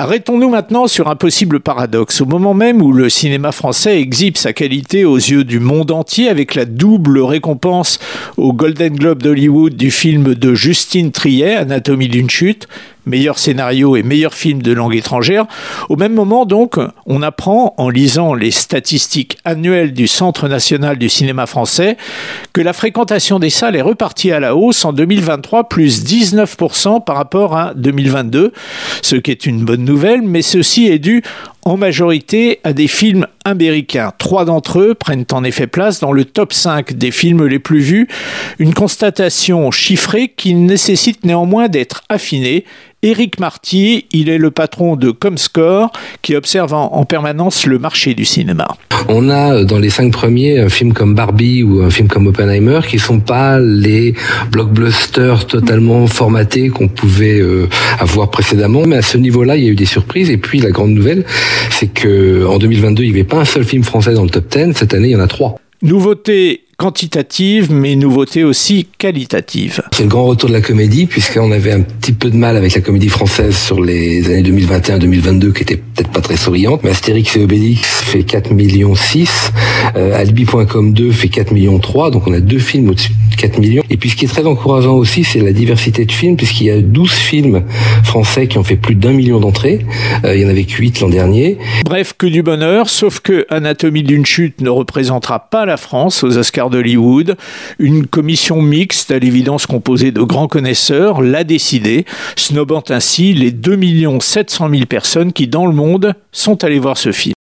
Arrêtons-nous maintenant sur un possible paradoxe. Au moment même où le cinéma français exhibe sa qualité aux yeux du monde entier avec la double récompense au Golden Globe d'Hollywood du film de Justine Triet, Anatomie d'une chute, meilleur scénario et meilleur film de langue étrangère. Au même moment, donc, on apprend, en lisant les statistiques annuelles du Centre national du cinéma français, que la fréquentation des salles est repartie à la hausse en 2023, plus 19% par rapport à 2022, ce qui est une bonne nouvelle, mais ceci est dû en majorité à des films américains. Trois d'entre eux prennent en effet place dans le top 5 des films les plus vus, une constatation chiffrée qui nécessite néanmoins d'être affinée Éric Marty, il est le patron de Comscore qui observe en, permanence le marché du cinéma. On a euh, dans les cinq premiers un film comme Barbie ou un film comme Oppenheimer qui sont pas les blockbusters totalement formatés qu'on pouvait euh, avoir précédemment, mais à ce niveau-là, il y a eu des surprises. Et puis la grande nouvelle, c'est que en 2022, il n'y avait pas un seul film français dans le top 10. Cette année, il y en a trois. Nouveauté quantitative, mais nouveauté aussi qualitative. C'est le grand retour de la comédie, puisqu'on avait un petit peu de mal avec la comédie française sur les années 2021-2022, qui était peut-être pas très souriante. Mais Astérix et Obélix fait 4 millions 6, euh, Alibi.com 2 fait 4 millions 3, donc on a deux films au-dessus de 4 millions. Et puis ce qui est très encourageant aussi, c'est la diversité de films, puisqu'il y a 12 films français qui ont fait plus d'un million d'entrées. Euh, il y en avait que 8 l'an dernier. Bref, que du bonheur, sauf que Anatomie d'une chute ne représentera pas la France aux Oscars d'Hollywood. Une commission mixte, à l'évidence composée de grands connaisseurs, l'a décidé, snobant ainsi les 2 700 000 personnes qui, dans le monde, sont allées voir ce film.